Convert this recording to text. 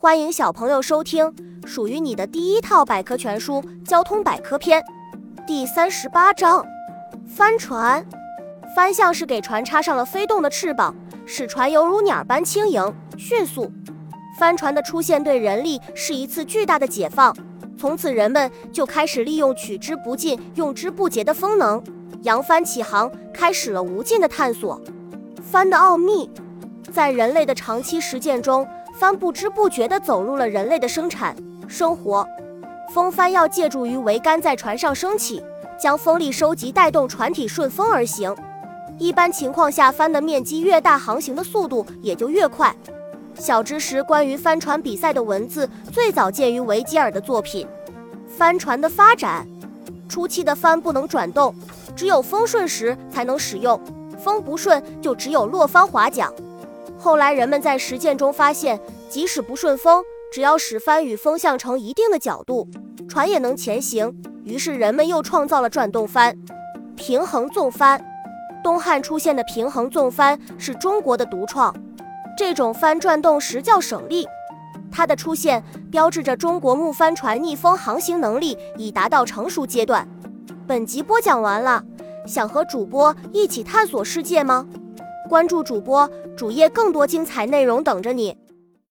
欢迎小朋友收听属于你的第一套百科全书《交通百科篇》第三十八章：帆船。帆像是给船插上了飞动的翅膀，使船犹如鸟般轻盈迅速。帆船的出现对人力是一次巨大的解放，从此人们就开始利用取之不尽、用之不竭的风能，扬帆起航，开始了无尽的探索。帆的奥秘，在人类的长期实践中。帆不知不觉地走入了人类的生产生活。风帆要借助于桅杆在船上升起，将风力收集，带动船体顺风而行。一般情况下，帆的面积越大，航行的速度也就越快。小知识：关于帆船比赛的文字最早见于维吉尔的作品。帆船的发展，初期的帆不能转动，只有风顺时才能使用，风不顺就只有落帆划桨。后来，人们在实践中发现，即使不顺风，只要使帆与风向成一定的角度，船也能前行。于是，人们又创造了转动帆、平衡纵帆。东汉出现的平衡纵帆是中国的独创，这种帆转动时较省力。它的出现标志着中国木帆船逆风航行能力已达到成熟阶段。本集播讲完了，想和主播一起探索世界吗？关注主播主页，更多精彩内容等着你。